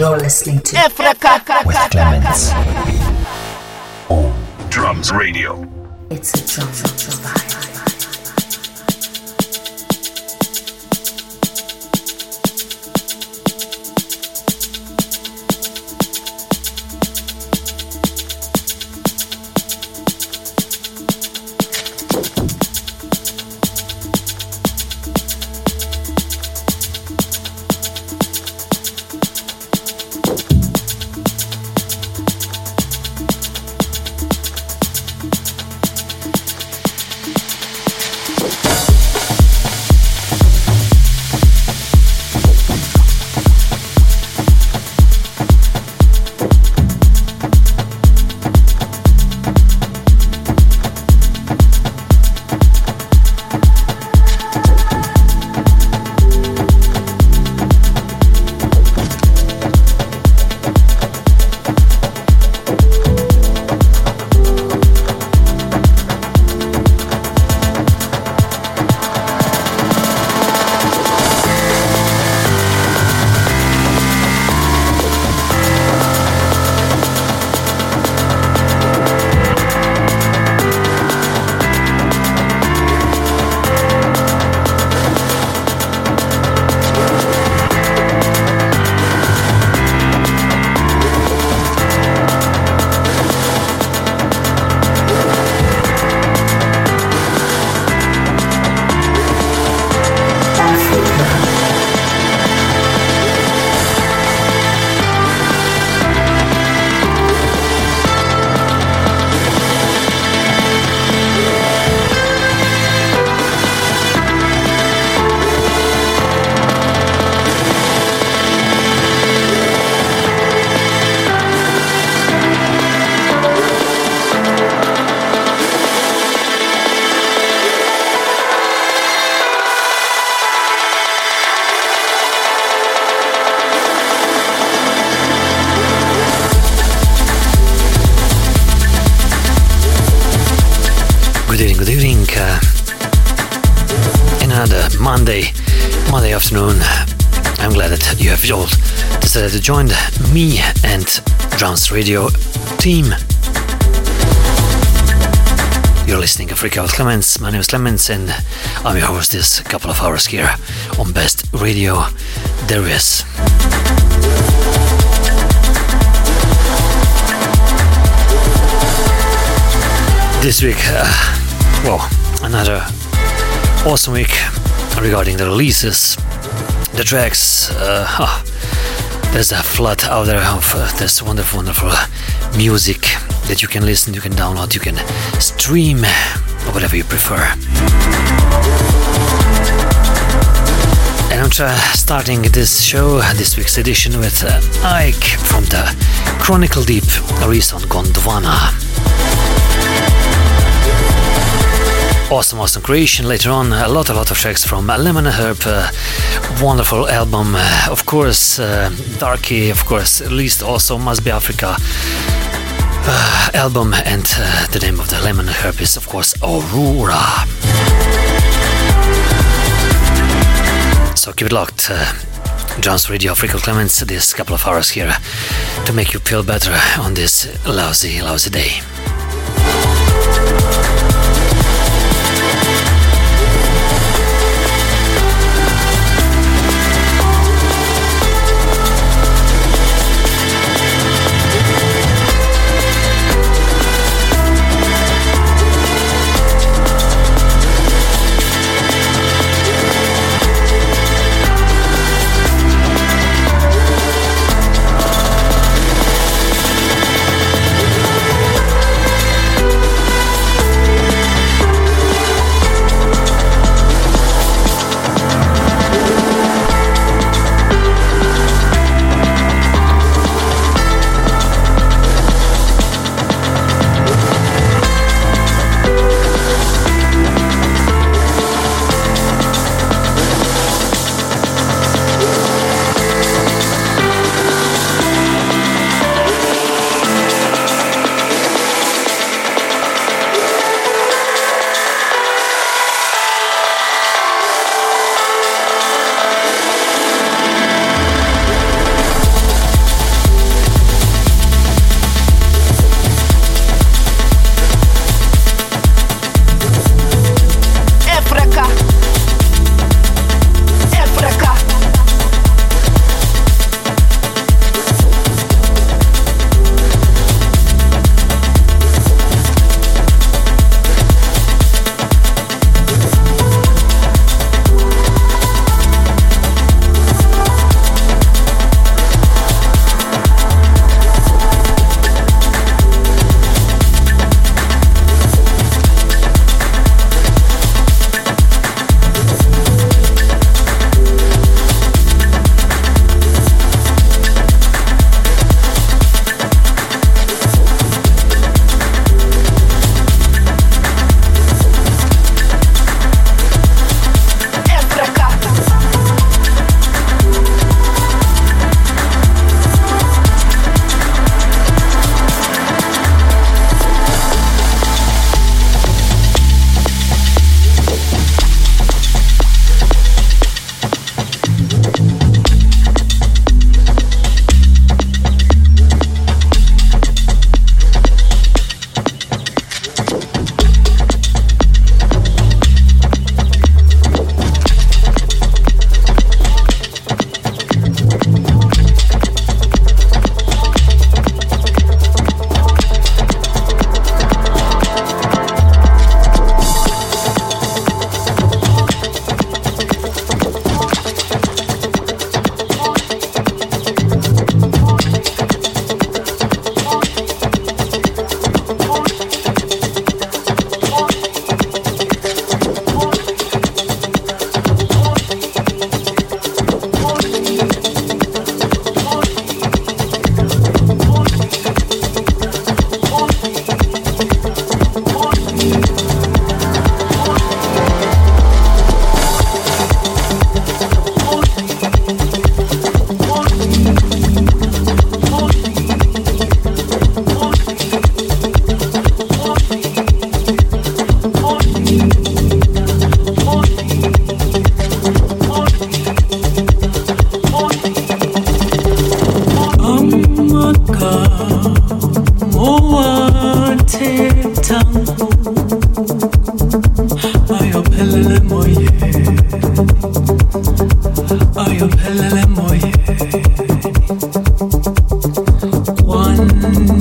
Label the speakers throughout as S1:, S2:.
S1: You're listening to. Africa with Clemens on
S2: Drums Radio.
S1: It's a drum
S3: vibe. decided to join me and Drums Radio team. You're listening to Africa with Clemens. My name is Clemens and I'm your host this couple of hours here on Best Radio There is. This week, uh, well, another awesome week regarding the releases, the tracks. Uh, there's a flood out there of uh, this wonderful, wonderful music that you can listen, you can download, you can stream, or whatever you prefer. And I'm starting this show, this week's edition, with uh, Ike from the Chronicle Deep release on Gondwana. Awesome, awesome creation. Later on, a lot, a lot of tracks from Lemon Herb, uh, wonderful album. Uh, of course, uh, Darky, of course, released also Must Be Africa uh, album, and uh, the name of the Lemon Herb is, of course, Aurora. So keep it locked. Uh, Drums Radio, Africa Clemens, this couple of hours here to make you feel better on this lousy, lousy day.
S4: Mm-hmm.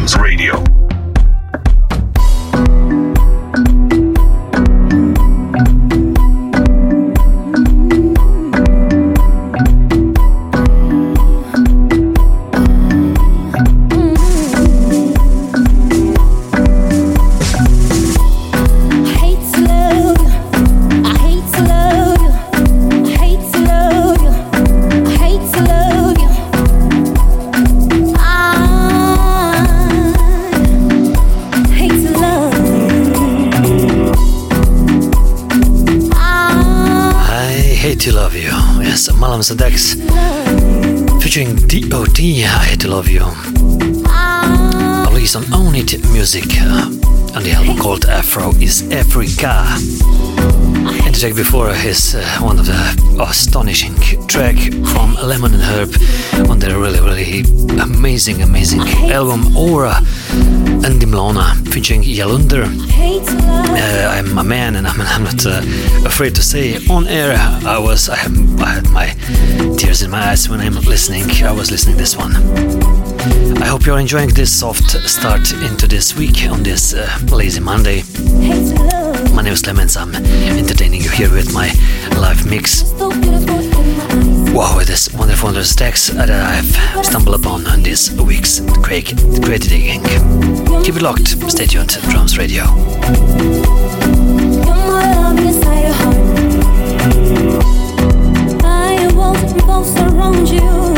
S2: Drums Radio.
S3: To Love You. Yes, Malam Sadex featuring DOT I Hate to Love You. Released on only Music uh, the album called Afro is Africa. The track before is uh, one of the astonishing track from Lemon and Herb on their really, really amazing, amazing album Aura and Dimlona featuring Yalunder.
S4: Uh,
S3: I'm a man and I'm, I'm not uh, afraid to say on air I was, I, I had my tears in my eyes when I'm listening, I was listening this one. I hope you're enjoying this soft start into this week on this uh, lazy Monday. My name is Clemens, I'm entertaining playing you here with my live mix. Wow, this wonderful wonderful text that I've stumbled upon on this week's Craig great Digging. Keep it locked, stay tuned to Drums Radio.
S4: I won't revolve around you